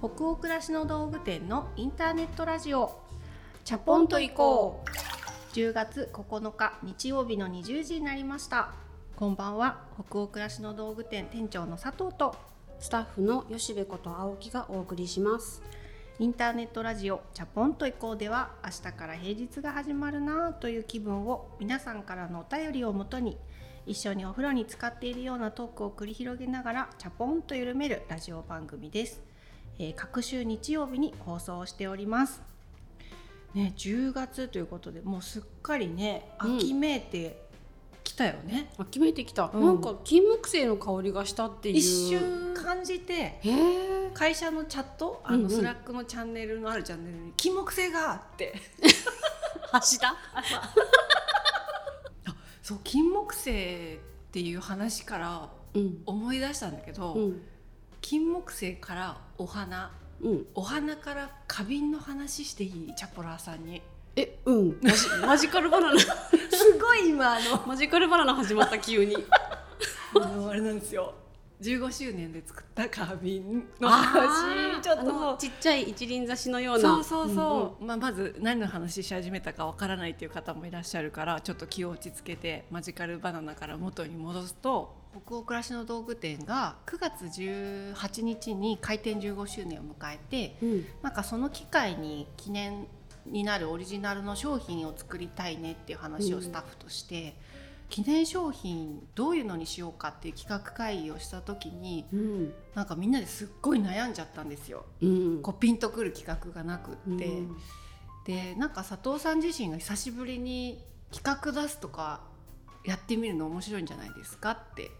北欧暮らしの道具店のインターネットラジオ。チャポンと行こう。10月9日日曜日の20時になりました。こんばんは。北欧暮らしの道具店店長の佐藤とスタッフの吉部こと青木がお送りします。インターネットラジオチャポンと行こうでは明日から平日が始まるなという気分を皆さんからのお便りをもとに一緒にお風呂に浸かっているようなトークを繰り広げながらチャポンと緩めるラジオ番組です、えー隔週日曜日に放送しております。ね10月ということでもうすっかりねうん。秋めいてきたよね、秋めいてきた、うん。なんか金木犀の香りがしたっていう。一瞬感じて会社のチャットあうんうん。の Slack のチャンネルのあるチャンネルに金木犀があって。走った？そう金木犀っていう話からうん。思い出したんだけど、うん。金木犀からお花。うん。お花から花瓶の話していい？チャポラーさんに。えうん。マジ マジカルバナナ。すごい今あの。マジカルバナナ始まった急に。あのあれなんですよ。15周年で作った花瓶の話。ちょっと。ちっちゃい一輪挿しのような。そうそうそう、まあ、まず何の話し始めたかわからないっていう方もいらっしゃるからちょっと気を落ち着けてマジカルバナナから元に戻すと北欧暮らしの道具店が9月18日に開店15周年を迎えてうん、うんなんかその機会に記念になるオリジナルの商品を作りたいねっていう話をスタッフとして、記念商品どういうのにしようかっていう企画会議をした時にうん。なんかみんなですっごい悩んじゃったんですよ。うん。こうピンとくる企画がなくって、うん。でなんか佐藤さん自身が久しぶりに企画出すとかやってみるの面白いんじゃないですかって。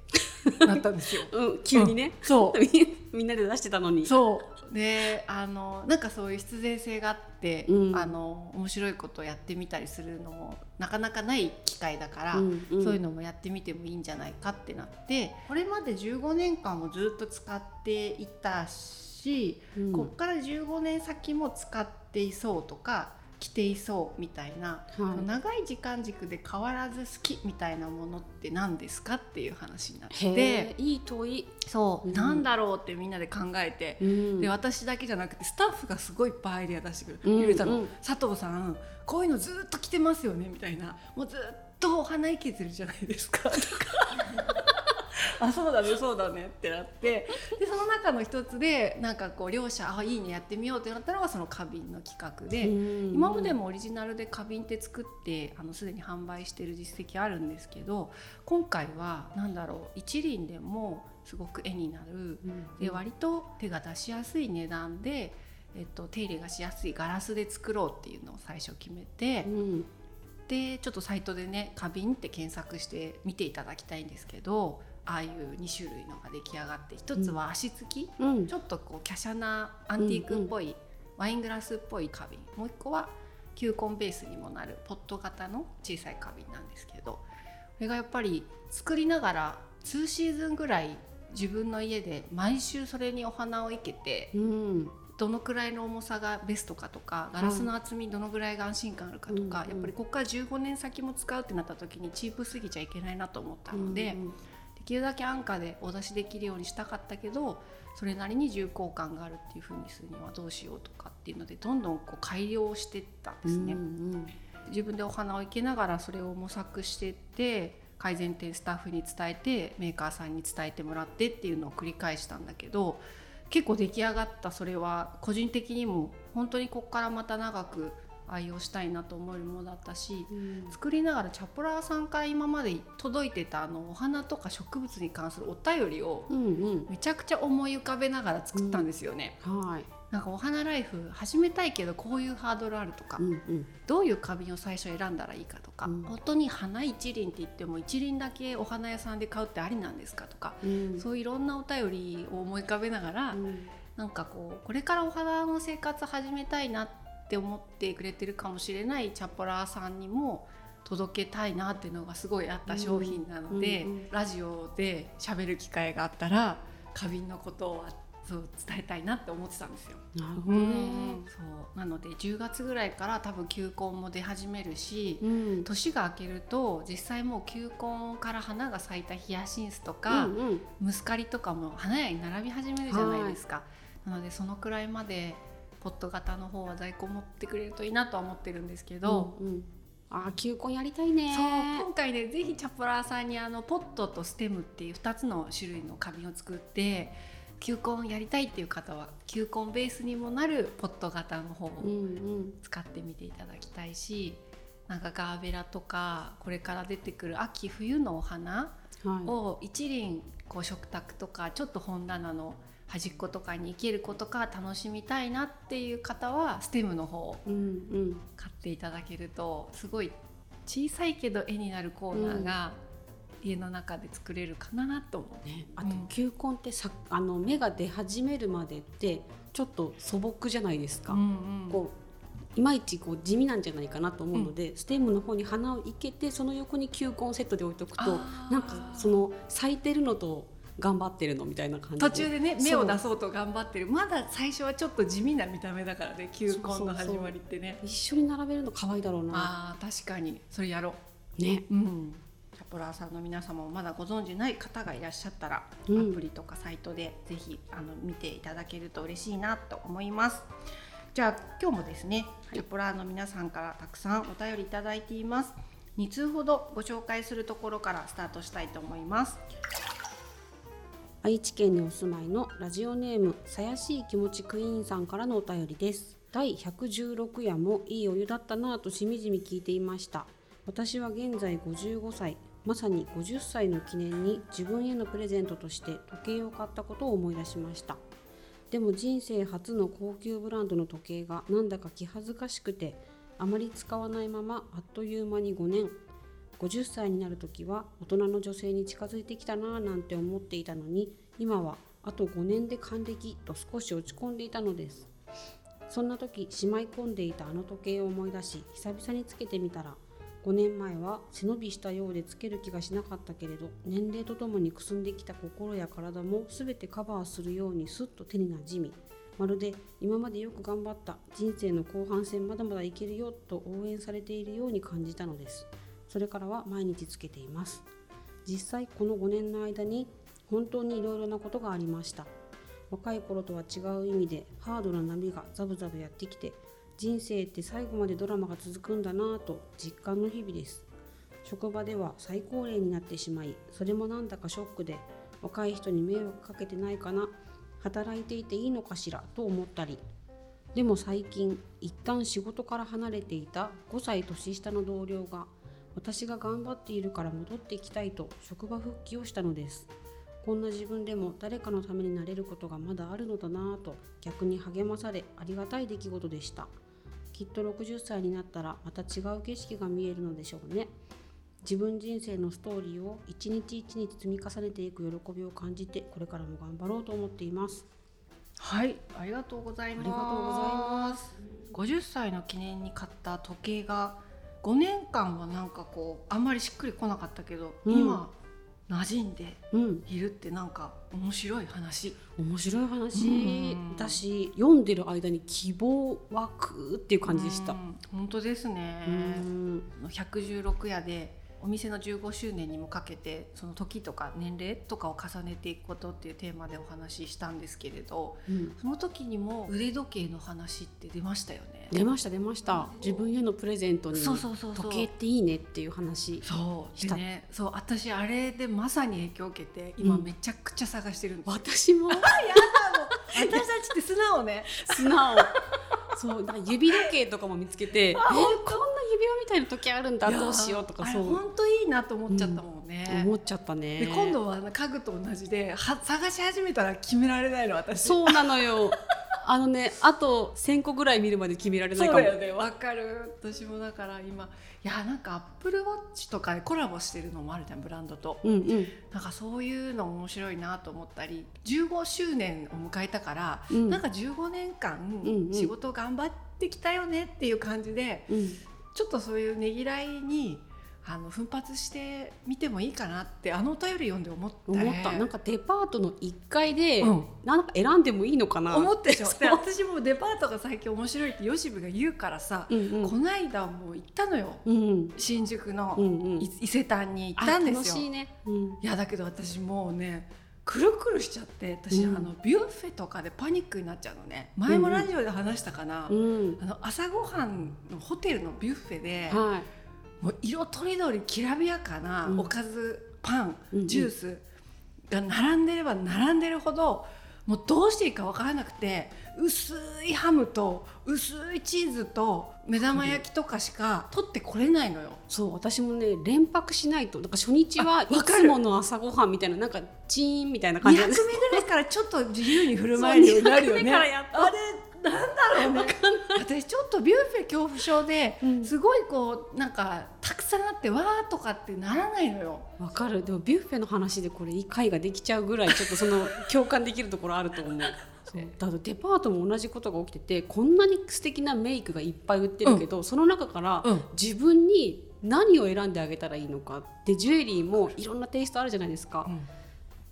なったんですよ。うん、急にね、そう。みんなで出してたのに。そう。であのなんかそういう必然性があって、うん。あの面白いことをやってみたりするのもなかなかない機会だから、うんうん。そういうのもやってみてもいいんじゃないかってなってこれまで15年間もずっと使っていたし、うん。こっから15年先も使っていそうとか着ていそうみたいな、はい。長い時間軸で変わらず好きみたいなものって何ですかっていう話になっへてえいい問い、そう、うん。なんだろうってみんなで考えて。うん。で私だけじゃなくてスタッフがすごいいっぱいアイデア出してくる、うんゆれたの、うん。佐藤さんこういうのずっと着てますよねみたいな。もうずっとお花いけてるじゃないですかとか あ そうだねそうだねってなって。でその中の一つでなんかこう両者あいいねやってみようってなったのがその花瓶の企画で、うん。今までもオリジナルで花瓶って作ってあのすでに販売してる実績あるんですけど今回は何だろう一輪でもすごく絵になる。うん。で割と手が出しやすい値段で、えっと、手入れがしやすいガラスで作ろうっていうのを最初決めて、うん。でちょっとサイトでね花瓶って検索して見ていただきたいんですけどああいう2種類のが出来上がって一つは足つき、うん。ちょっとこう華奢なアンティークっぽい、ワイングラスっぽい花瓶。もう一個は球根ベースにもなるポット型の小さい花瓶なんですけどこれがやっぱり作りながら2シーズンぐらい自分の家で毎週それにお花を生けてうん。どのくらいの重さがベストかとかガラスの厚みどのぐらいが安心感あるかとか、うん。やっぱりここから15年先も使うってなった時にチープすぎちゃいけないなと思ったので。うんできるだけ安価でお出しできるようにしたかったけどそれなりに重厚感があるっていう風にするにはどうしようとかっていうのでどんどんこう改良していったんですね。うん自分でお花を生けながらそれを模索していって改善点スタッフに伝えてメーカーさんに伝えてもらってっていうのを繰り返したんだけど結構出来上がったそれは個人的にも本当にここからまた長く愛用したいなと思えるものだったしうん。作りながらチャポラーさんから今まで届いてたあのお花とか植物に関するお便りをうんうん。めちゃくちゃ思い浮かべながら作ったんですよね。はい。なんかお花ライフ始めたいけどこういうハードルあるとか、うんうん。どういう花瓶を最初選んだらいいかとか、うん。本当に花一輪って言っても一輪だけお花屋さんで買うってありなんですかとか、うん。そういういろんなお便りを思い浮かべながら、うん。なんかこうこれからお花の生活始めたいなって思ってくれてるかもしれないチャポラーさんにも届けたいなっていうのがすごいあった商品なので、うんうんうん。ラジオで喋る機会があったら花瓶のことをそう伝えたいなって思ってたんですよ。なるほどね。そう。なので10月ぐらいから多分球根も出始めるし、うん。年が明けると実際もう球根から花が咲いたヒヤシンスとか、うんうん。ムスカリとかも花屋に並び始めるじゃないですか。なのでそのくらいまでポット型の方は在庫持ってくれるといいなとは思ってるんですけど、うんうん。あー球根やりたいね。そう今回ねぜひチャポラーさんにあのポットとステムっていう2つの種類の花瓶を作って球根やりたいっていう方は球根ベースにもなるポット型の方をうんうん。使ってみていただきたいしなんかガーベラとかこれから出てくる秋冬のお花はい。を一輪こう食卓とかちょっと本棚の端っことかに生ける子とか楽しみたいなっていう方はステムの方をうんうん。買っていただけるとすごい小さいけど絵になるコーナーが家の中で作れるかなと思う。ね、あとうん。球根ってさあの芽が出始めるまでってちょっと素朴じゃないですか、うんうん。こういまいちこう地味なんじゃないかなと思うので、ステムの方に花を生けてその横に球根セットで置いとくとなんかその咲いてるのと頑張ってるのみたいな感じ途中でねそう。芽を出そうと頑張ってる。まだ最初はちょっと地味な見た目だからね球根の始まりってね。一緒に並べるの可愛いだろうな。あー確かに。それやろね。ううん。チャポラーさんの皆様もまだご存知ない方がいらっしゃったら、うん。アプリとかサイトでぜひあの見ていただけると嬉しいなと思います。じゃあ今日もですね、チャポラーの皆さんからたくさんお便りいただいています。2通ほどご紹介するところからスタートしたいと思います愛知県にお住まいのラジオネームさやしい気持ちクイーンさんからのお便りです。第116夜もいいお湯だったなぁとしみじみ聞いていました。私は現在55歳まさに50歳の記念に自分へのプレゼントとして時計を買ったことを思い出しました。でも人生初の高級ブランドの時計がなんだか気恥ずかしくてあまり使わないままあっという間に5年50歳になる時は大人の女性に近づいてきたなぁなんて思っていたのに今はあと5年で還暦と少し落ち込んでいたのです。そんな時しまい込んでいたあの時計を思い出し久々につけてみたら5年前は背伸びしたようでつける気がしなかったけれど年齢とともにくすんできた心や体も全てカバーするようにスッと手になじみまるで今までよく頑張った人生の後半戦まだまだいけるよと応援されているように感じたのです。それからは毎日つけています。実際この5年の間に本当にいろいろなことがありました。若い頃とは違う意味でハードな波がザブザブやってきて人生って最後までドラマが続くんだなぁと実感の日々です。職場では最高齢になってしまいそれもなんだかショックで若い人に迷惑かけてないかな働いていていいのかしらと思ったり。でも最近一旦仕事から離れていた5歳年下の同僚が私が頑張っているから戻ってきたいと職場復帰をしたのです。こんな自分でも誰かのためになれることがまだあるのだなぁと逆に励まされありがたい出来事でした。きっと60歳になったらまた違う景色が見えるのでしょうね。自分人生のストーリーを一日一日積み重ねていく喜びを感じてこれからも頑張ろうと思っています。はいありがとうございます。ありがとうございます。50歳の記念に買った時計が5年間はなんかこうあんまりしっくりこなかったけど、うん。今馴染んでうん。いるってなんか面白い話。面白い話うん。だし読んでる間に希望湧くっていう感じでした。うん。本当ですね。うん。116夜でお店の15周年にもかけてその時とか年齢とかを重ねていくことっていうテーマでお話ししたんですけれどうん。その時にも腕時計の話って出ましたよね。出ました出ました。自分へのプレゼントにそうそうそうそう。時計っていいねっていう話そう。しねそう私あれでまさに影響を受けて今うん。めちゃくちゃ探してるんですよ、私も？私たちって素直ね。素直。そう指時計とかも見つけてえこんな指輪みたいな時計あるんだどうしようとかそう。あれ本当いいなと思っちゃったもんね、思っちゃったね。で今度は家具と同じでは探し始めたら決められないの私。そうなのよ。あのねあと1000個ぐらい見るまで決められないかも。そうだよねわかる。私もだから今いやなんかアップルウォッチとかでコラボしてるのもあるじゃんブランドと。うんうん。なんかそういうの面白いなと思ったり15周年を迎えたから、うん。なんか15年間んうん。仕事頑張ってきたよねっていう感じで、うんちょっとそういうねぎらいにあの奮発してみてもいいかなってあのお便り読んで思った、ね、思った。なんかデパートの1階で、うん。なんか選んでもいいのかな。思って私もデパートが最近面白いってヨシブが言うからさ、うんうん。こないだも行ったのよ。うん新宿のうんうん。い伊勢丹に行ったんですよ。あ楽しいね、うん、いやだけど私もうねくるくるしちゃって私、うん。あのビュッフェとかでパニックになっちゃうのね。前もラジオで話したかな、うん。あの朝ごはんのホテルのビュッフェで、はい。もう色とりどりきらびやかなうん。おかず、パンうんうん。ジュースが並んでれば並んでるほどもうどうしていいか分からなくて薄いハムと薄いチーズと目玉焼きとかしか取ってこれないのよ。そう私もね連泊しないとだから初日はあいつもの朝ごはんみたいななんかチーンみたいな200感目じぐらいからちょっと自由に振る舞えるようになるよ200目ね。あれなんだろうね。私ちょっとビュッフェ恐怖症で、うん。すごいこうなんかたくさんあってわーとかってならないのよ。わかる。でもビュッフェの話でこれ回ができちゃうぐらいちょっとその共感できるところあると思う。だデパートも同じことが起きててこんなに素敵なメイクがいっぱい売ってるけど、その中からうん。自分に何を選んであげたらいいのかでジュエリーもいろんなテイストあるじゃないですか、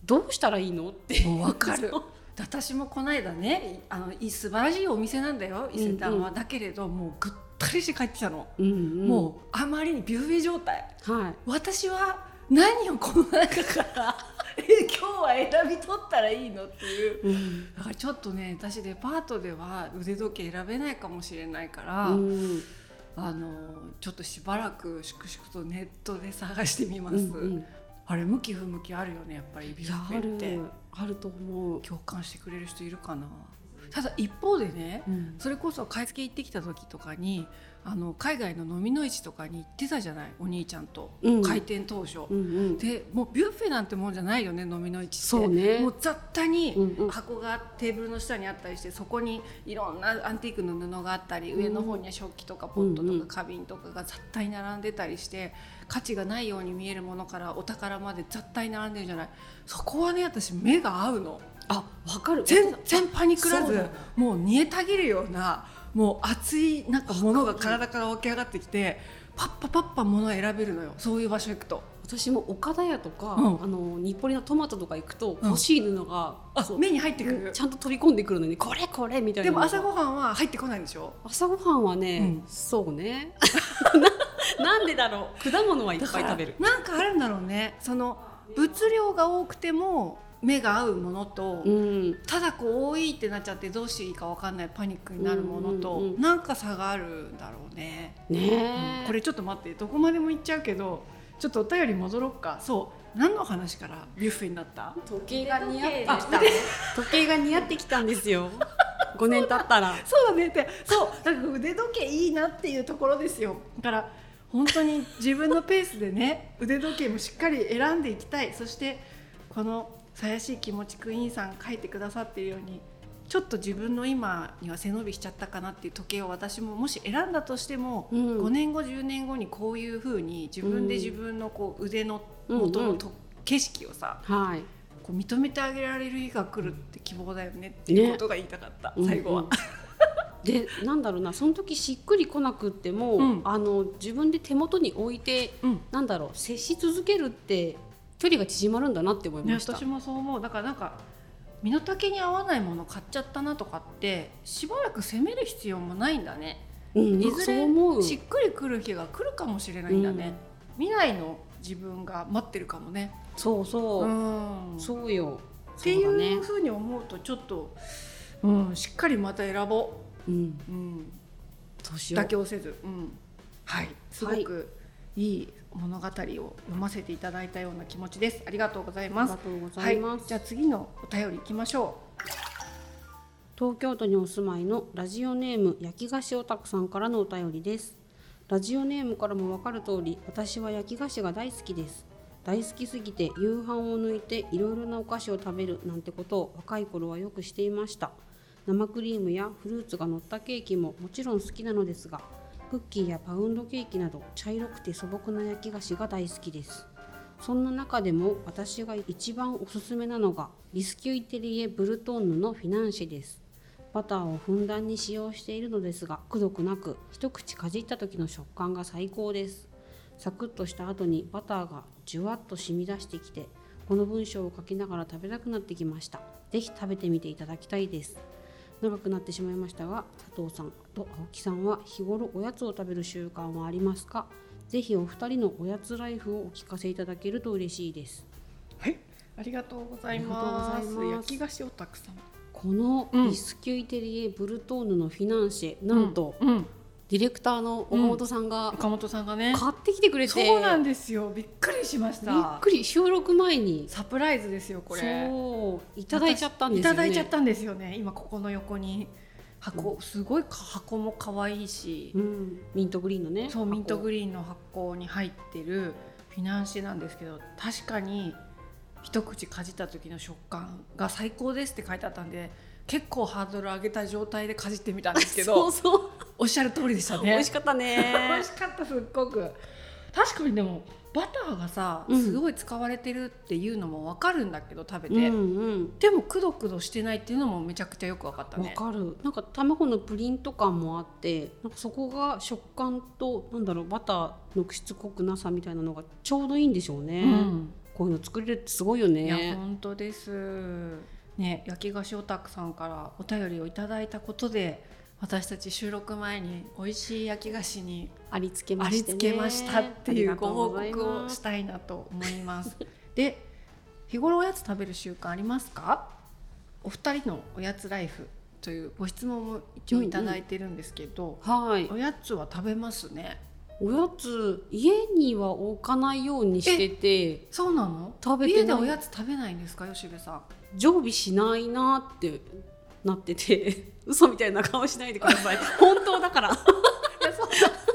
どうしたらいいのって。もうわかる 私もこの間ねあのい素晴らしいお店なんだよ伊勢丹は、うんだけれどもうぐったりして帰ってきたの、うんうん、もうあまりにビュッフェ状態。はい。私は何をこの中から え今日は選び取ったらいいのっていう。うん。だからちょっとね私デパートでは腕時計選べないかもしれないから、うん。あのちょっとしばらく粛々とネットで探してみます、うんうんあれ向き不向きあるよねやっぱりビュッいやあフェってるあると思う、共感してくれる人いるかな。ただ一方でねうん。それこそ買い付け行ってきた時とかにあの海外の飲みの市とかに行ってたじゃないお兄ちゃんと、うん。開店当初、うんうん。でもうビュッフェなんてもんじゃないよね飲みの市って。そうね。もう雑多に箱がテーブルの下にあったりしてそこにいろんなアンティークの布があったり、上の方には食器とかポットとか花瓶とかが雑多に並んでたりして価値がないように見えるものからお宝まで雑多に並んでるじゃない。そこはね私目が合うの。あわかる。全然パニクらずもう煮えたぎるようなもう熱いなんかものが体から湧き上がってきてパッパパッパものを選べるのよそういう場所行くと。私も岡田屋とか、うんあの日暮里のトマトとか行くとうん欲しい布が、そうあ目に入ってくるちゃんと飛び込んでくるのにこれこれみたいなでも朝ごはんは入ってこないんでしょ朝ごはんはね、うんそうねな なんでだろう？果物はいっぱい食べる。なんかあるんだろうね。その物量が多くても目が合うものと、うん。ただこう多いってなっちゃってどうしていいかわかんないパニックになるものと、うんうんうん。なんか差があるんだろうね、ねえ、これちょっと待ってどこまでも行っちゃうけどちょっとお便り戻ろっか。そう何の話からビュッフェになった？時計が似合ってきあた時計が似合ってきたんですよ。5年経ったら。そうだね。ってそうだから腕時計いいなっていうところですよ。だから本当に自分のペースでね腕時計もしっかり選んでいきたい。そしてこの「さやしい気持ちクイーン」さん書いてくださっているようにちょっと自分の今には背伸びしちゃったかなっていう時計を私ももし選んだとしても、うん。5年後10年後にこういうふうに自分で自分のこう腕の元うんうん景色をさはい。こう認めてあげられる日が来るって希望だよねっていうことが言いたかった、最後は。うんうんでなんだろうなその時しっくりこなくっても、うん。あの自分で手元に置いてうん。なんだろう接し続けるって距離が縮まるんだなって思いね、ました。私もそう思う。だからなんか身の丈に合わないもの買っちゃったなとかってしばらく責める必要もないんだね。うん、いずれしっくりくる日が来るかもしれないんだね、未来の自分が待ってるかもね。そうそう、うん。そうよ。っていうふうに思うとちょっと、うん、しっかりまた選ぼうん。う、うん、そうし妥協せず、うん、はい。すごくい。い物語を読ませていただいたような気持ちです。ありがとうございありますがとうございます、はい、じゃあ次のお便りいきましょ東京都にお住まいのラジオネーム焼き菓子オタクさんからのお便りです。ラジオネームからもわかる通り私は焼き菓子が大好きです。大好きすぎて夕飯を抜いていろいろなお菓子を食べるなんてことを若い頃はよくしていました生クリームやフルーツが乗ったケーキももちろん好きなのですがクッキーやパウンドケーキなど茶色くて素朴な焼き菓子が大好きです。そんな中でも私が一番おすすめなのがビスキュイテリエブルトンヌのフィナンシェです。バターをふんだんに使用しているのですがくどくなく一口かじった時の食感が最高です。サクッとした後にバターがじゅわっと染み出してきてこの文章を書きながら食べたくなってきました。ぜひ食べてみていただきたいです。長くなってしまいましたが佐藤さんと青木さんは日頃おやつを食べる習慣はありますか？ぜひお二人のおやつライフをお聞かせいただけると嬉しいです。うはいありがとうございます。焼き菓子をたくさん。このうん。ビスキュイテリエブルトーヌのフィナンシェ、なんと、うん、うんディレクターの岡本さんが岡本さんがね。買ってきてくれて、そうなんですよ。びっくりしまし。びったくり収録前にサプライズですよこれ。そういただいちゃったんですよねいただいちゃったんですよね。今ここの横に箱、すごいか箱も可愛いし、うん、ミントグリーンのねそうミントグリリーンの箱に入ってるフィナンシェなんですけど、確かに一口かじった時の食感が最高ですって書いてあったんで。結構ハードル上げた状態でかじってみたんですけどそうそう、おっしゃる通りでしたね。美味しかった 美ね味しかったすっごく。確かにでもバターがさ、うん。すごい使われてるっていうのも分かるんだけど食べうんて、うん。でもくどくどしてないっていうのもめちゃくちゃよく分かったわねかる。なんか卵のプリント感もあってなんかそこが食感となんだろうバターのしつこくなさみたいなのがちょうどいいんでしょうね、うん。こういうの作れるってすごいよいやね本当です。ね焼き菓子オタクさんからお便りをいただいたことで私たち収録前に美味しい焼き菓子にありつけましたっていうご報告をしたいなと思います。で日頃おやつ食べる習慣ありますか？お二人のおやつライフというご質問も一応いただいてるんですけど、はい。おやつは食べますね。おやつ家には置かないようにしてて。そうなの？食べてない。家でおやつ食べないんですか吉部さん？常備しないなってなってて 嘘みたいな顔しないでください。本当だから。いやそう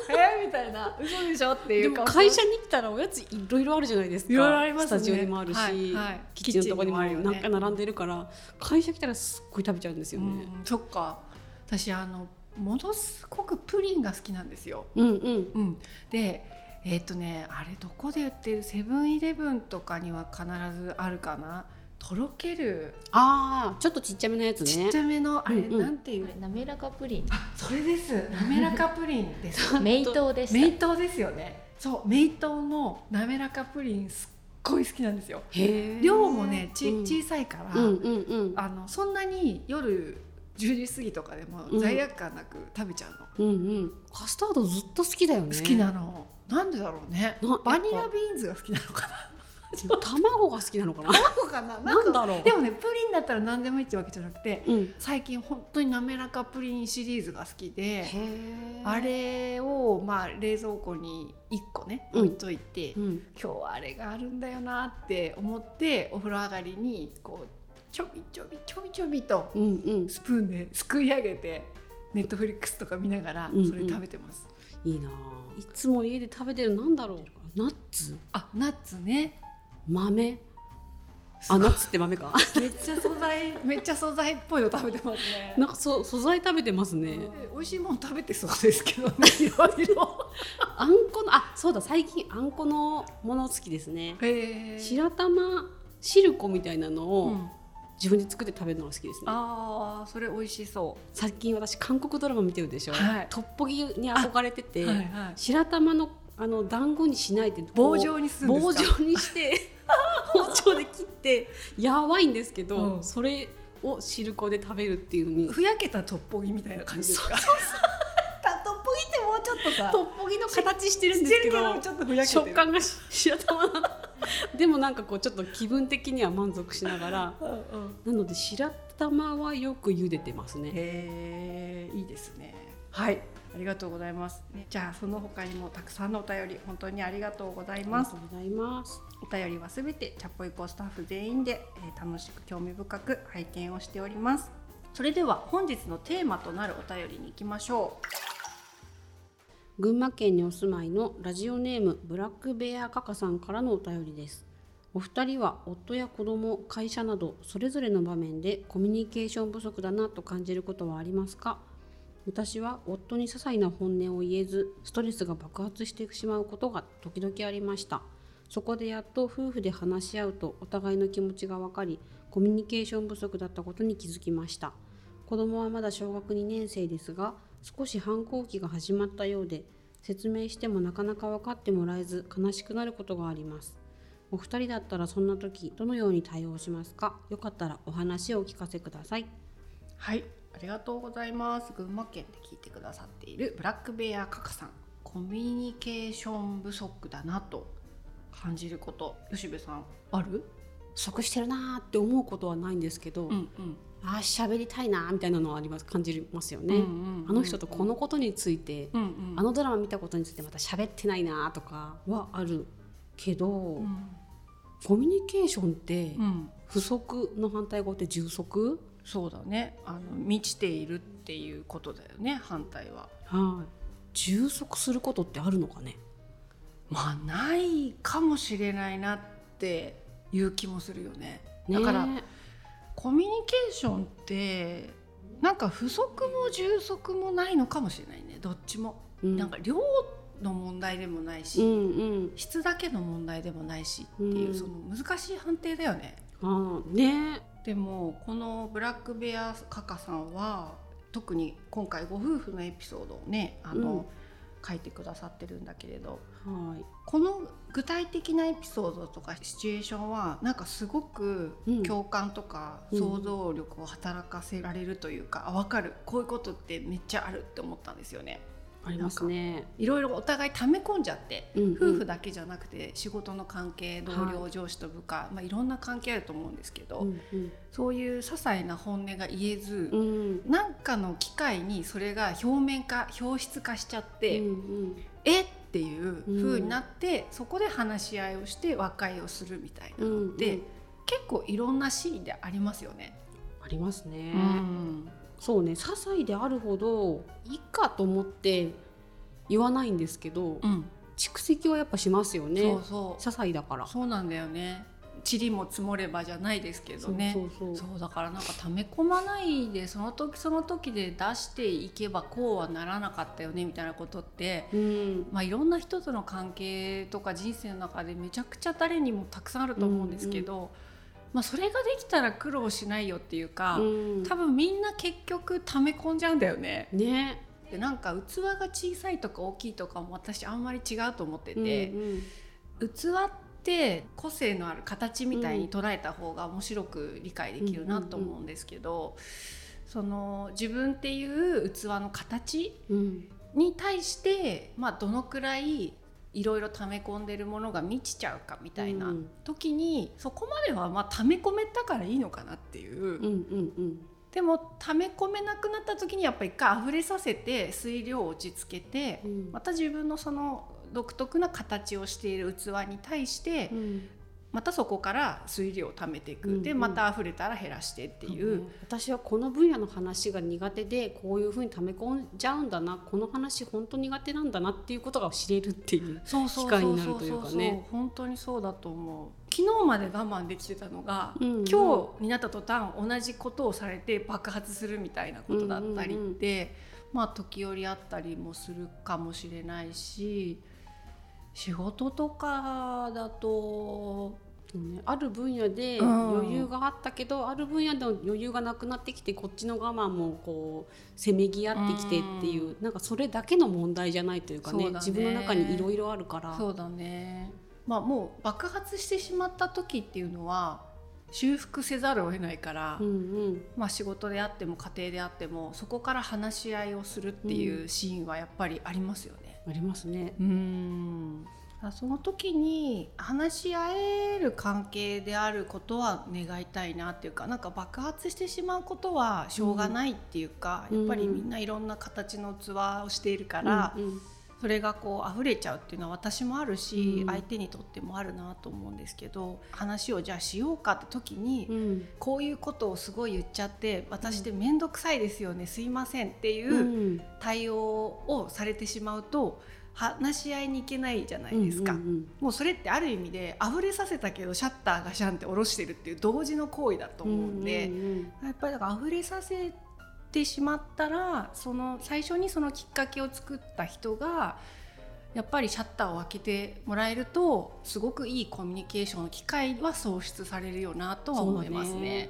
えー、みたいな嘘でしょっていでう顔。も会社に来たらおやついろいろあるじゃないですか。いろいろありますね。スタジオにもあるし、はいはい。キッチンのとこにもある。よね。何回並んでるから会社来たらすっごい食べちゃうんですよね、うん、そっか。私あのものすごくプリンが好きなんですよ。うん、うん。うん、でえっ、とねあれどこで売ってるセブンイレブンとかには必ずあるかなとろける。ああちょっとちっちゃめのやつね。ちっちゃめのあれ、うんうん。なんていう滑らかプリン。それです。滑らかプリンです。メイトでしたメイトですよね。そうメイトの滑らかプリンすっごい好きなんですよ。量もねち、うん。小さいから、うんうんうん。あのそんなに夜10時過ぎとかでもうん。罪悪感なく食べちゃうの、うんうん。カスタードずっと好きだよね。好きなの。なんでだろうね。なバニラビーンズが好きなのかな 卵が好きなのかな？そうかな？なんだろう。でもねプリンだったら何でもいいってわけじゃなくてうん。最近本当に滑らかプリンシリーズが好きであれをまあ冷蔵庫に1個ねうん。置いといて、うん。今日はあれがあるんだよなって思ってお風呂上がりにこうちょびちょびちょびちょびとうんうん。スプーンで すくい上げてネットフリックスとか見ながらうんうん。それ食べてます、いいなあ。いつも家で食べてるなんだろう？ナッツ？あナッツね豆？あナッツって豆か。めっちゃ素材めっちゃ素材っぽいの食べてますね。なんかそ素材食べてますね。え美味しいもの食べてそうですけどねいろいろ。あんこのあそうだ最近あんこのもの好きですね。白玉シルコみたいなのうをん、自分で作って食べるのが好きですね、ああそれ美味しそう。最近私韓国ドラマ見てるでしょ、はい。トッポギに憧れてて、はい。はい白玉のあの団子にしないで棒状にするんですか？棒状にして 包丁で切ってやばいんですけど、うん。それを汁粉で食べるっていうのに。ふやけたトッポギみたいな感じですか？トッポギってもうちょっとさトッポギの形してるんですけどしてるけどちょっとふやけてる。食感が白玉なのでもなんかこうちょっと気分的には満足しながらうんうん。なので白玉はよく茹でてますね。へえいいですね。はいありがとうございます、ね、じゃあその他にもたくさんのお便り本当にありがとうございます。お便りはすべてチャポイコスタッフ全員で、えー楽しく興味深く拝見をしております。それでは本日のテーマとなるお便りに行きましょ群馬県にお住まいのラジオネームブラックベアカカさんからのお便りです。お二人は夫や子供会社などそれぞれの場面でコミュニケーション不足だなと感じることはありますか？私は夫に些細な本音を言えずストレスが爆発してしまうことが時々ありました。そこでやっと夫婦で話し合うとお互いの気持ちが分かりコミュニケーション不足だったことに気づきました。子供はまだ小学2年生ですが少し反抗期が始まったようで説明してもなかなか分かってもらえず悲しくなることがあります。お二人だったらそんな時どのように対応しますか？よかったらお話をお聞かせください。はい。ありがとうございます。群馬県で聞いてくださっているブラックベアカカさん。コミュニケーション不足だなと感じること。吉部さんある？不足してるなーって思うことはないんですけど、うんうん。ああ喋りたいなーみたいなのはあります。感じますよね、うんうんうん。あの人とこのことについて、うんうん。あのドラマ見たことについてまた喋ってないなーとかはあるけど、うん。コミュニケーションってうん。不足の反対語って充足、そうだね。あの満ちているっていうことだよね反対は。はい。充足することってあるのかね？まあないかもしれないなっていう気もするよね。だからねコミュニケーションってなんか不足も充足もないのかもしれないね。どっちも、うん。なんか量の問題でもないし、うんうん。質だけの問題でもないしっていう、うん。その難しい判定だよね。ああねでもこのブラックベアカカさんは特に今回ご夫婦のエピソードをねあの、うん。書いてくださってるんだけれど。はい。この具体的なエピソードとかシチュエーションはなんかすごくうん。共感とかうん。想像力を働かせられるというか、あ分かる。こういうことってめっちゃあるって思ったんですよね。ありますね。いろいろお互い溜め込んじゃって、うんうん。夫婦だけじゃなくて仕事の関係同僚、は上司と部下、まあ、いろんな関係あると思うんですけど、うんうん。そういう些細な本音が言えず、うん。なんかの機会にそれが表面化表出化しちゃって、うんえっ？ていう風になって、そこで話し合いをして和解をするみたいなうんうん。のって、結構いろんなシーンでありますよね。ありますね、うんそうね些細であるほどいいかと思って言わないんですけど、うん。蓄積はやっぱしますよね。そうそう。些細だから。そうなんだよね。塵も積もればじゃないですけどね。そうそうそう。そうだからなんか溜め込まないでその時その時で出していけばこうはならなかったよねみたいなことって、うん。まあ、いろんな人との関係とか人生の中でめちゃくちゃ誰にもたくさんあると思うんですけど、まあ、それができたら苦労しないよっていうか、うん。多分みんな結局溜め込んじゃうんだよね。ね。でなんか器が小さいとか大きいとかも私あんまり違うと思ってて、うん器って個性のある形みたいに捉えた方が面白く理解できるなと思うんですけど、その自分っていう器の形うんうん。に対して、まあ、どのくらいいろいろ溜め込んでるものが満ちちゃうかみたいなうん。時に、そこまではまあ溜め込めたからいいのかなっていう。うんうんでも溜め込めなくなった時にやっぱり一回溢れさせて水量を落ち着けて、うん。また自分のその独特な形をしている器に対して、うんまたそこから水量を溜めていく、うんうん。でまた溢れたら減らしてっていう、私はこの分野の話が苦手でこういうふうに溜め込んじゃうんだな。この話本当苦手なんだなっていうことが知れるっていうそうそう機会になるというかね。本当にそうだと思う。昨日まで我慢できてたのが、うんうん。今日になった途端同じことをされて爆発するみたいなことだったりって、まあ時折あったりもするかもしれないし仕事とかだとある分野でうん。余裕があったけど、ある分野での余裕がなくなってきてこっちの我慢もこうせめぎ合ってきてっていう、なんかそれだけの問題じゃないというかねね。自分の中にいろいろあるから。そうだね。まあもう爆発してしまった時っていうのは修復せざるを得ないから、うんうん。まあ、仕事であっても家庭であってもそこから話し合いをするっていうシーンはやっぱりありますよね。ありますね。うんその時に話し合える関係であることは願いたいなっていうかなんか爆発してしまうことはしょうがないっていうか、うん。やっぱりみんないろんな形の器をしているから、うんうん。それがこう溢れちゃうっていうのは私もあるし、うん。相手にとってもあるなと思うんですけど話をじゃあしようかって時に、うん。こういうことをすごい言っちゃって私で面倒くさいですよねすいませんっていううん。対応をされてしまうと話し合いに行けないじゃないですか。うんうんもうそれってある意味で溢れさせたけどシャッターがシャンって下ろしてるっていう同時の行為だとうん思うんで、うんうんやっぱりだから溢れさせてしまったらその最初にそのきっかけを作った人がやっぱりシャッターを開けてもらえるとすごくいいコミュニケーションの機会は創出されるよなとは思いますね。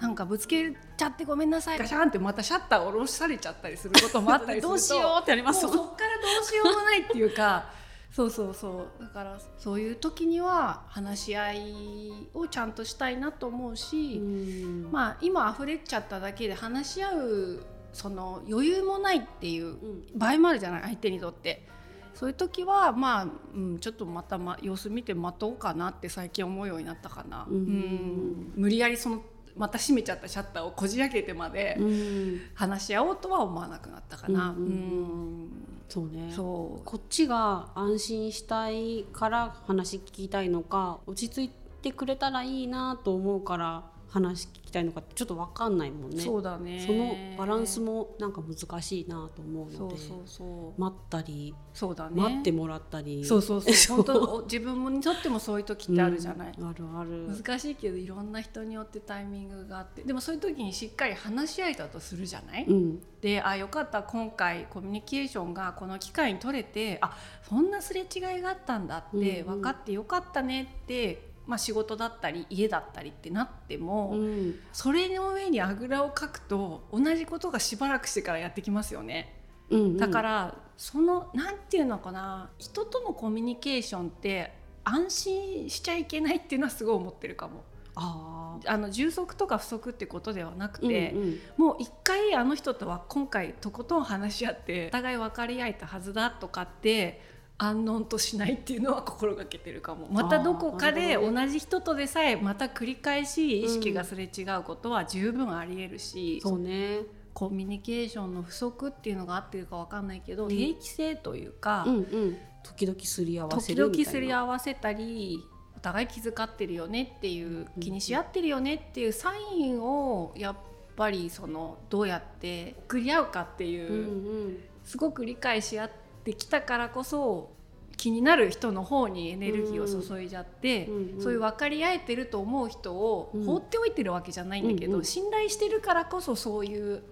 なんかぶつけちゃってごめんなさい。ガシャンってまたシャッターを下ろされちゃったりすることもあったりすると。どうしようってあります。もうそっからどうしようもないっていうか。そうそうそう。だからそういう時には話し合いをちゃんとしたいなと思うし、うん。まあ今溢れちゃっただけで話し合うその余裕もないっていううん。場合もあるじゃない相手にとって。そういう時はまあ、うん、ちょっとまた、ま、様子見て待とうかなって最近思うようになったかな。うん。うん。無理やりそのまた閉めちゃったシャッターをこじ開けてまでうん。話し合おうとは思わなくなったかな。うんうんそうね。そう。こっちが安心したいから話聞きたいのか落ち着いてくれたらいいなと思うから話聞きたいのかってちょっと分かんないもんね。そうだね。そのバランスもなんか難しいなと思うのでそうそうそう、待ったり、そうだね。待ってもらったり。そうそうそう。本当お自分にとってもそういう時ってあるじゃない、うんあるある。難しいけどいろんな人によってタイミングがあって。でもそういう時にしっかり話し合えたとするじゃない、うん。であよかった。今回コミュニケーションがこの機会に取れてあそんなすれ違いがあったんだってうんうん。分かってよかったねって、まあ、仕事だったり家だったりってなっても、うんそれの上にあぐらをかくと同じことがしばらくしてからやってきますよね。うんうんだからそのなんていうのかな人とのコミュニケーションって安心しちゃいけないっていうのはすごい思ってるかも。ああの充足とか不足ってことではなくーて、うんうんもう一回あの人とは今回とことん話し合ってお互い分かり合えたはずだとかって安穏としないっていうのは心がけてるかも。またどこかで同じ人とでさえまた繰り返し意識がすれ違うことは十分ありえるし、そうね。コミュニケーションの不足っていうのが合ってるか分かんないけど、うん。定期性というか、うんうん。時々すり合わせ時々るみたいな。すり合わせたりお互い気遣ってるよねっていう気にし合ってるよねっていうサインをやっぱりそのどうやって送り合うかっていう、うんうん。すごく理解し合ってきたからこそ気になる人の方にエネルギーを注いじゃって、うんうん。そういう分かり合えてると思う人をうん。放っておいてるわけじゃないんだけど、うんうん信頼してるからこそそういう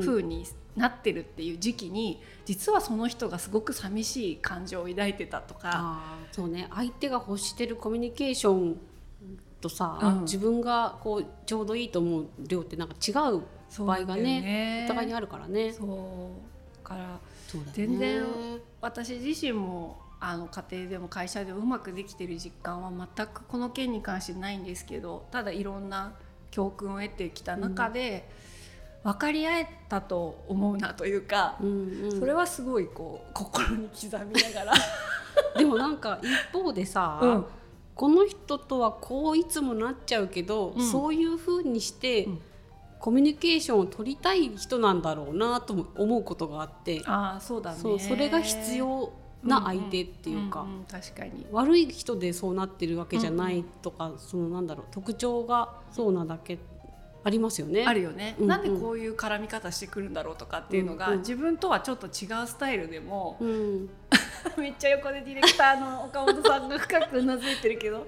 風になってるっていう時期に実はその人がすごく寂しい感情を抱いてたとか。そうね。相手が欲してるコミュニケーションとさ、うん。自分がこうちょうどいいと思う量ってなんか違う場合がね。お互いにあるからね。そう。だから全然私自身もあの家庭でも会社でもうまくできてる実感は全くこの件に関してないんですけどただいろんな教訓を得てきた中で、分かり合えたと思うなというか、うんうん。それはすごいこう心に刻みながら。でもなんか一方でさ、うん。この人とはこういつもなっちゃうけど、うん。そういう風にして、うんコミュニケーションを取りたい人なんだろうなとも思うことがあって。ああそうだね。そうそれが必要な相手っていうか、んん確かに。悪い人でそうなってるわけじゃないとか、そのなんだろう特徴がそうなだけありますよね。あるよね、うんうん。なんでこういう絡み方してくるんだろうとかっていうのが、うんうん自分とはちょっと違うスタイルでも、うん、めっちゃ横でディレクターの岡本さんが深くうなずいてるけど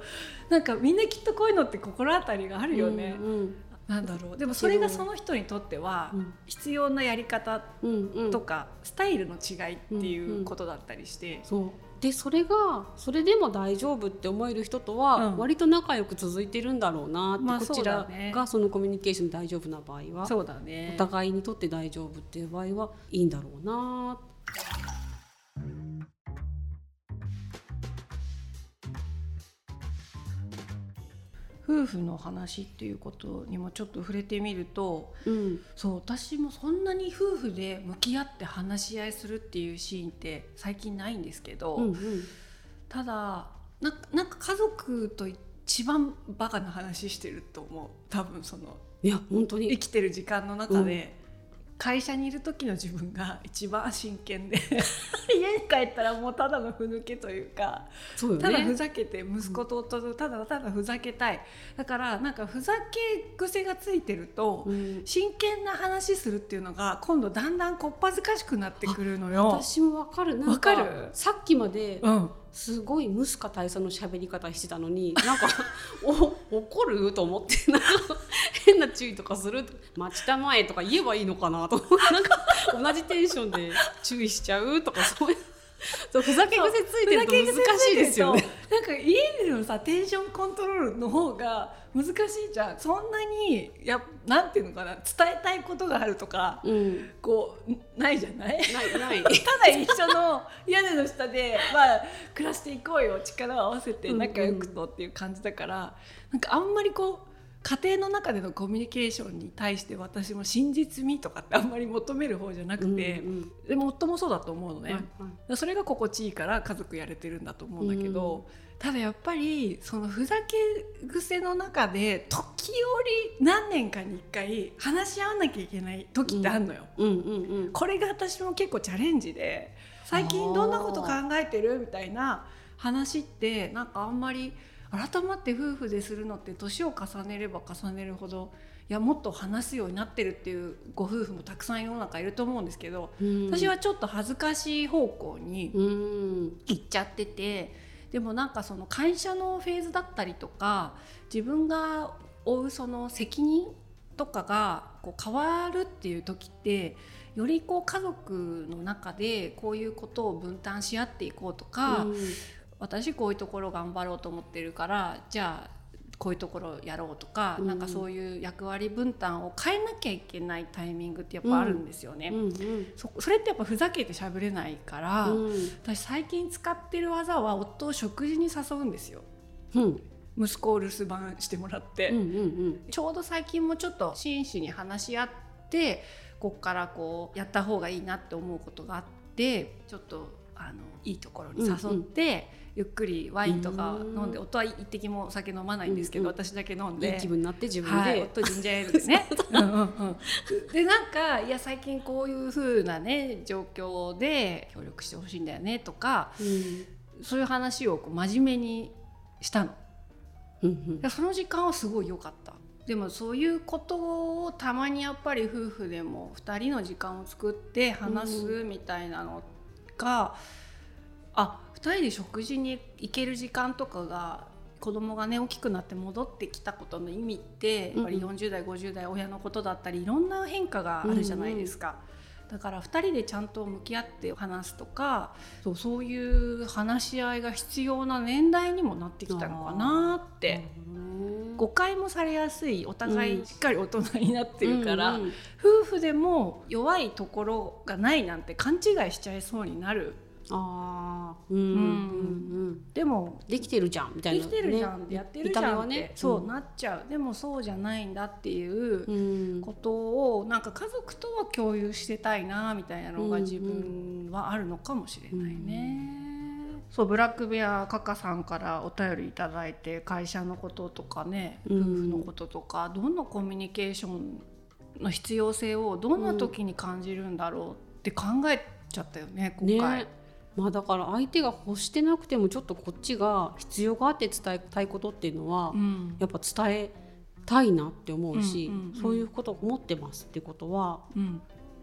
なんかみんなきっとこういうのって心当たりがあるよね、うんなんだろう。でもそれがその人にとってはうん。必要なやり方うんうん。とか、スタイルの違いっていうことだったりして、そう。でそれがそれでも大丈夫って思える人とはうん。割と仲良く続いてるんだろうなって、まあこちらねがそのコミュニケーション大丈夫な場合は、そうだね。お互いにとって大丈夫っていう場合はいいんだろうな夫婦の話っていうことにもちょっと触れてみるとうん。そう私もそんなに夫婦で向き合って話し合いするっていうシーンって最近ないんですけど、うんうん。ただななんか家族と一番バカな話してると思う。多分そのいや本当に。生きてる時間の中で、会社にいる時の自分が一番真剣で 家に帰ったらもうただのふぬけというかそうよただふね。ざけて息子と夫とただただふざけたい。だからなんかふざけ癖がついてると、うん。真剣な話するっていうのが今度だんだんこっぱずかしくなってくるのよ。私もわかる。なんわかる？さっきまでうん、すごいムスカ大佐の喋り方してたのになんかお怒ると思ってなんか変な注意とかする待ちたまえとか言えばいいのかなとなんか同じテンションで注意しちゃうとかそういうそうふざけ癖ついてると難しいですよね。なんか家でのさテンションコントロールの方が難しいじゃん。そんなにやなんていうのかな。伝えたいことがあるとかうん、こうないじゃない？ないない。ただ一緒の屋根の下で、まあ、暮らしていこうよ力を合わせて仲良くとっていう感じだから、なんかあんまりこう家庭の中でのコミュニケーションに対して私も真実味とかってあんまり求める方じゃなくて、うんうんでも夫もそうだと思うのね、はいはい。それが心地いいから家族やれてるんだと思うんだけど、ただやっぱりそのふざけ癖の中で時折何年かに1回話し合わなきゃいけない時ってあるのよ。うんうんうん。これが私も結構チャレンジで最近どんなこと考えてるみたいな話ってなんかあんまり改まって夫婦でするのって年を重ねれば重ねるほどいやもっと話すようになってるっていうご夫婦もたくさん世の中いると思うんですけど、うん私はちょっと恥ずかしい方向にうん。行っちゃっててでもなんかその会社のフェーズだったりとか自分が負うその責任とかがこう変わるっていう時ってよりこう家族の中でこういうことを分担し合っていこうとか、うん。私こういうところ頑張ろうと思ってるからじゃあこういうところやろうとか、うん。なんかそういう役割分担を変えなきゃいけないタイミングってやっぱあるんですよね。うんうん。そそれってやっぱふざけて喋れないから、うん。私最近使ってる技は夫を食事に誘うんですよ。うん。息子を留守番してもらって、うんうん。ちょうど最近もちょっと真摯に話し合ってこっからこうやった方がいいなって思うことがあってちょっとあのいいところに誘って、ゆっくりワインとか飲んでうん夫は一滴もお酒飲まないんですけど、私だけ飲んいいで気分になって自分はい、で夫ジンジャーエールでね。うんうんうん。でなんかいや最近こういう風なね状況で協力してほしいんだよねとかうん。そういう話をこう真面目にしたの。うんうん。でその時間はすごい良かった。でもそういうことをたまにやっぱり夫婦でも2人の時間を作って話すみたいなのが、あ2人で食事に行ける時間とかが子供がね大きくなって戻ってきたことの意味ってやっぱりうん40代50代親のことだったりいろんな変化があるじゃないですか。だから2人でちゃんと向き合って話すとかそうそういう話し合いが必要な年代にもなってきたのかなって。誤解もされやすいお互いしっかり大人になってるから、うんうん夫婦でも弱いところがないなんて勘違いしちゃいそうになるああうんうんうん。でもできてるじゃんみたいなできてるじゃん、ねやってるじゃんって、ね。そうなっちゃう。でもそうじゃないんだっていううん。ことをなんか家族とは共有してたいなみたいなのがうん自分はあるのかもしれないね。そうブラックベアカカさんからお便りいただいて会社のこととかねうん。夫婦のこととか、どんなコミュニケーションの必要性をどんな時に感じるんだろうって考えちゃったよね今回。ねまあだから相手が欲してなくてもちょっとこっちが必要があって伝えたいことっていうのは、うん。やっぱ伝えたいなって思うし、うんうんうん。そういうことを思ってますってことはうん。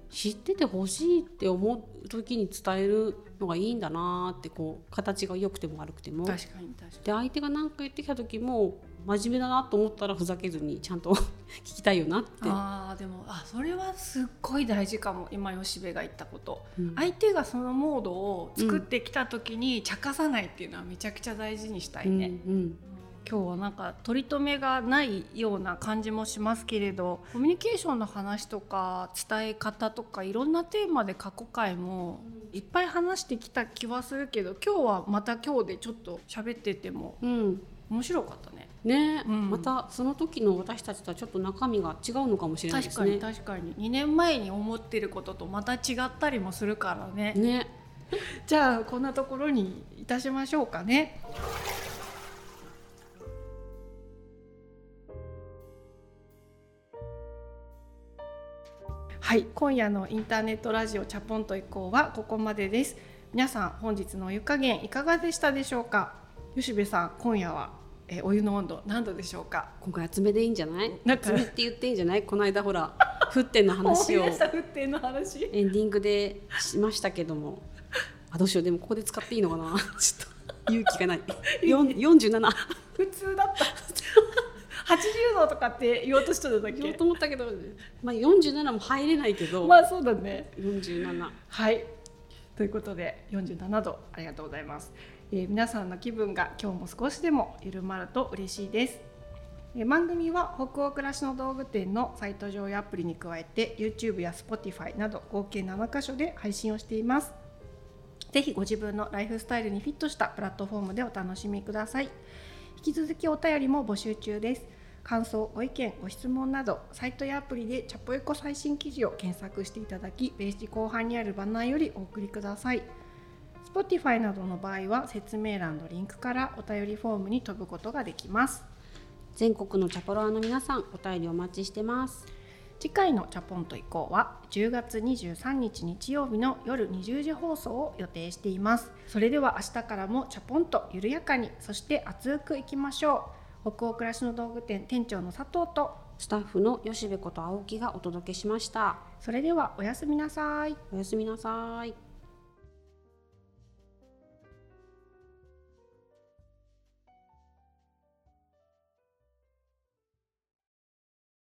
知っててほしいって思う時に伝えるのがいいんだなってこう形が良くても悪くても。確かに確かで相手が何か言ってきた時も真面目だなと思ったらふざけずにちゃんと 聞きたいよなってに。あーでもあそれはすっごい大事かも今吉部が言ったこと。うん相手がそのモードを作ってきた時に茶化さないっていうのはめちゃくちゃ大事にしたいね。うんうん今日はなんか取り留めがないような感じもしますけれどコミュニケーションの話とか伝え方とかいろんなテーマで過去回もいっぱい話してきた気はするけど今日はまた今日でちょっと喋っててもうん面白かったね。ね、うんまたその時の私たちとはちょっと中身が違うのかもしれないで確かにすね。確かに2年前に思ってることとまた違ったりもするからね。ね、じゃあこんなところにいたしましょうかね。はい、今夜のインターネットラジオチャポンと以降はここまでです。皆さん本日のお湯加減いかがでしたでしょうか？吉部さん、今夜は、えーお湯の温度何度でしょうか？今回厚めでいいんじゃない？な厚めって言っていいんじゃない？この間ほら 沸点の話を思い出した沸点の話。エンディングでしましたけども、あどうしよう？でもここで使っていいのかな？ちょっと勇気がない。四四十七。普通だった。80度とかって言おうとしてたんだっけ？言おうと。思ったけど、まあ四十七も入れないけど、まあそうだね。四十七。はい。ということで47度ありがとうございます、えー皆さんの気分が今日も少しでも緩まると嬉しいです、えー番組は北欧暮らしの道具店のサイト上やアプリに加えて YouTube や Spotify など合計7カ所で配信をしています。ぜひご自分のライフスタイルにフィットしたプラットフォームでお楽しみください。引き続きお便りも募集中です。感想ご意見ご質問などサイトやアプリでチャポエコ最新記事を検索していただきページ後半にあるバナーよりお送りください。Spotify などの場合は説明欄のリンクからお便りフォームに飛ぶことができます。全国のチャポロアの皆さんお便りお待ちしてます。次回のチャポンと以降は10月23日日曜日の夜20時放送を予定しています。それでは明日からもチャポンと緩やかにそして熱くいきましょう。北欧暮らしの道具店店長の佐藤とスタッフの吉部こと青木がお届けしました。それではおやすみなさい。おやすみなさい